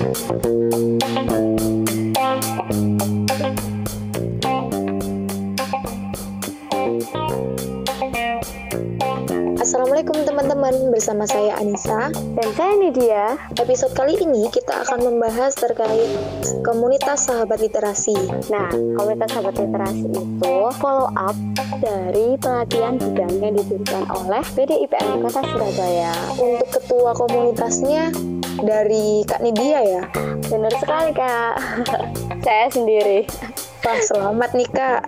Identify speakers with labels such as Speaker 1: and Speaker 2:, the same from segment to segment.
Speaker 1: Thank you. Assalamualaikum teman-teman, bersama saya Anissa
Speaker 2: Dan saya Nidia.
Speaker 1: Episode kali ini kita akan membahas terkait komunitas sahabat literasi
Speaker 2: Nah, komunitas sahabat literasi itu follow up dari pelatihan bidang yang diberikan oleh PDIPM Kota Surabaya.
Speaker 1: Untuk ketua komunitasnya dari Kak Nidia ya
Speaker 2: Benar sekali kak. saya sendiri.
Speaker 1: Wah selamat nih Kak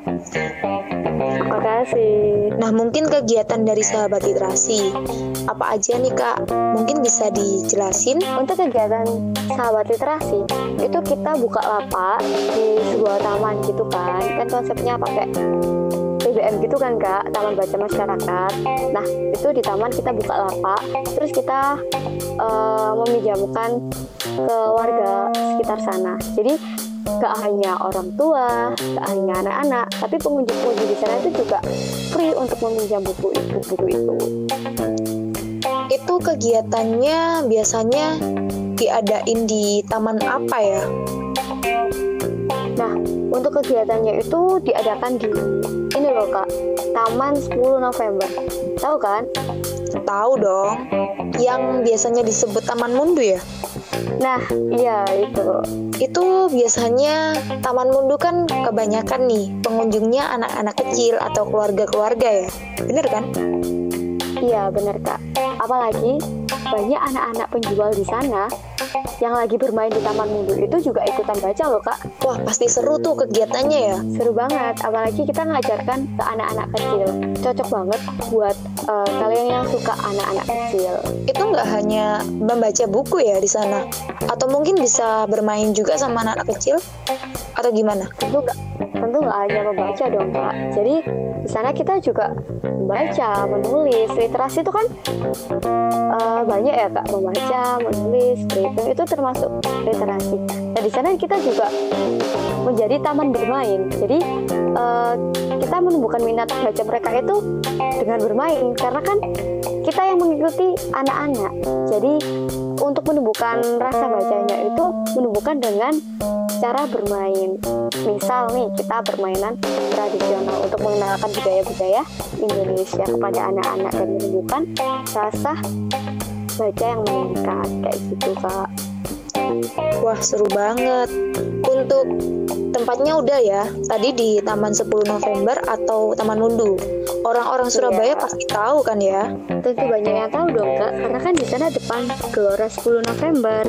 Speaker 2: Terima kasih.
Speaker 1: Nah mungkin kegiatan dari sahabat literasi Apa aja nih Kak? Mungkin bisa dijelasin
Speaker 2: Untuk kegiatan sahabat literasi itu kita buka lapak di sebuah taman gitu kan. Kan konsepnya pakai TBM gitu kan kak, Taman Baca Masyarakat. Nah itu di taman kita buka lapak, terus kita eh, meminjamkan ke warga sekitar sana. Jadi gak hanya orang tua, gak hanya anak-anak, tapi pengunjung-pengunjung di sana itu juga free untuk meminjam buku itu. Buku itu.
Speaker 1: Itu kegiatannya biasanya diadain di taman apa ya?
Speaker 2: Nah, untuk kegiatannya itu diadakan di ini loh kak, Taman 10 November. Tahu kan?
Speaker 1: Tahu dong Yang biasanya disebut Taman Mundu ya?
Speaker 2: Nah, iya itu.
Speaker 1: Itu biasanya Taman Mundu kan kebanyakan nih pengunjungnya anak-anak kecil atau keluarga-keluarga ya? Bener kan?
Speaker 2: Iya bener kak. Apalagi banyak anak-anak penjual di sana yang lagi bermain di Taman Mundu itu juga ikutan baca loh kak.
Speaker 1: Wah pasti seru tuh kegiatannya ya
Speaker 2: Seru banget. Apalagi kita ngajarkan ke anak-anak kecil. Cocok banget buat eh, kalian yang suka anak-anak kecil.
Speaker 1: Itu nggak hanya membaca buku ya di sana Atau mungkin bisa bermain juga sama anak-anak kecil? Atau gimana?
Speaker 2: Tentu nggak tentu nggak hanya membaca dong kak. Jadi di sana kita juga membaca, menulis. Literasi itu kan eh, banyak ya kak membaca, menulis, berhitung itu termasuk literasi. Nah di sana kita juga menjadi taman bermain. Jadi eh, kita menumbuhkan minat baca mereka itu dengan bermain karena kan kita yang mengikuti anak-anak. Jadi untuk menumbuhkan rasa bacanya itu menumbuhkan dengan cara bermain. Misal nih kita permainan tradisional untuk mengenalkan budaya-budaya Indonesia kepada anak-anak dan menumbuhkan rasa baca yang meningkat kayak gitu kak.
Speaker 1: Wah seru banget. Untuk tempatnya udah ya. Tadi di Taman 10 November atau Taman Mundu. Orang-orang Surabaya pasti tahu kan ya?
Speaker 2: Tentu banyak yang tahu dong kak, karena kan di sana depan Gelora 10 November.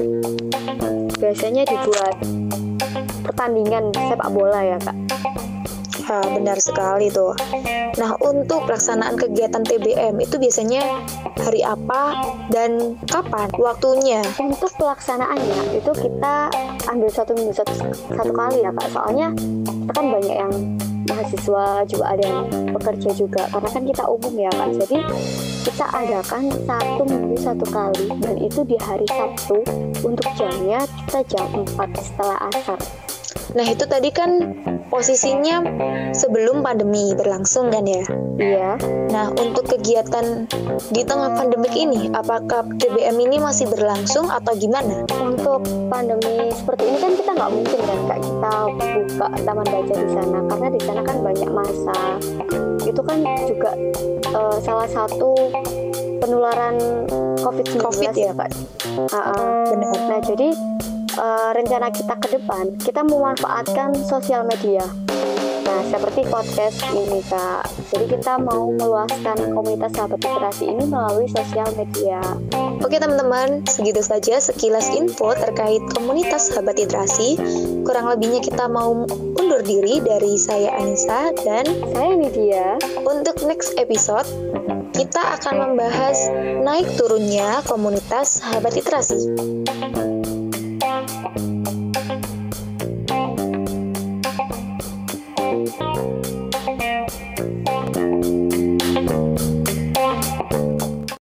Speaker 2: Biasanya dibuat pertandingan sepak bola ya kak.
Speaker 1: Ya, benar sekali tuh. Nah, untuk pelaksanaan kegiatan TBM itu biasanya hari apa dan kapan waktunya?
Speaker 2: Untuk pelaksanaannya itu kita ambil satu minggu satu, satu kali ya kak. Soalnya kita kan banyak yang mahasiswa juga ada yang bekerja juga karena kan kita umum ya kak. Jadi kita adakan satu minggu satu kali dan itu di hari Sabtu untuk jamnya kita jam 4 setelah asar.
Speaker 1: Nah, itu tadi kan posisinya sebelum pandemi berlangsung kan ya?
Speaker 2: Iya.
Speaker 1: Nah, untuk kegiatan di tengah pandemik ini, apakah TBM ini masih berlangsung atau gimana?
Speaker 2: untuk pandemi seperti ini kan kita nggak mungkin kan kak kita buka taman baca di sana karena di sana kan banyak masa itu kan juga eh, salah satu penularan COVID-19
Speaker 1: Covid ya?
Speaker 2: kak Ah, ah.
Speaker 1: Benar.
Speaker 2: nah jadi eh, rencana kita ke depan kita memanfaatkan sosial media Nah, seperti podcast ini, Kak. Jadi kita mau meluaskan komunitas sahabat literasi ini melalui sosial media.
Speaker 1: Oke teman-teman, segitu saja sekilas info terkait komunitas sahabat literasi. Kurang lebihnya kita mau undur diri dari saya Anissa dan
Speaker 2: Saya Nidia.
Speaker 1: untuk next episode kita akan membahas naik turunnya komunitas sahabat literasi.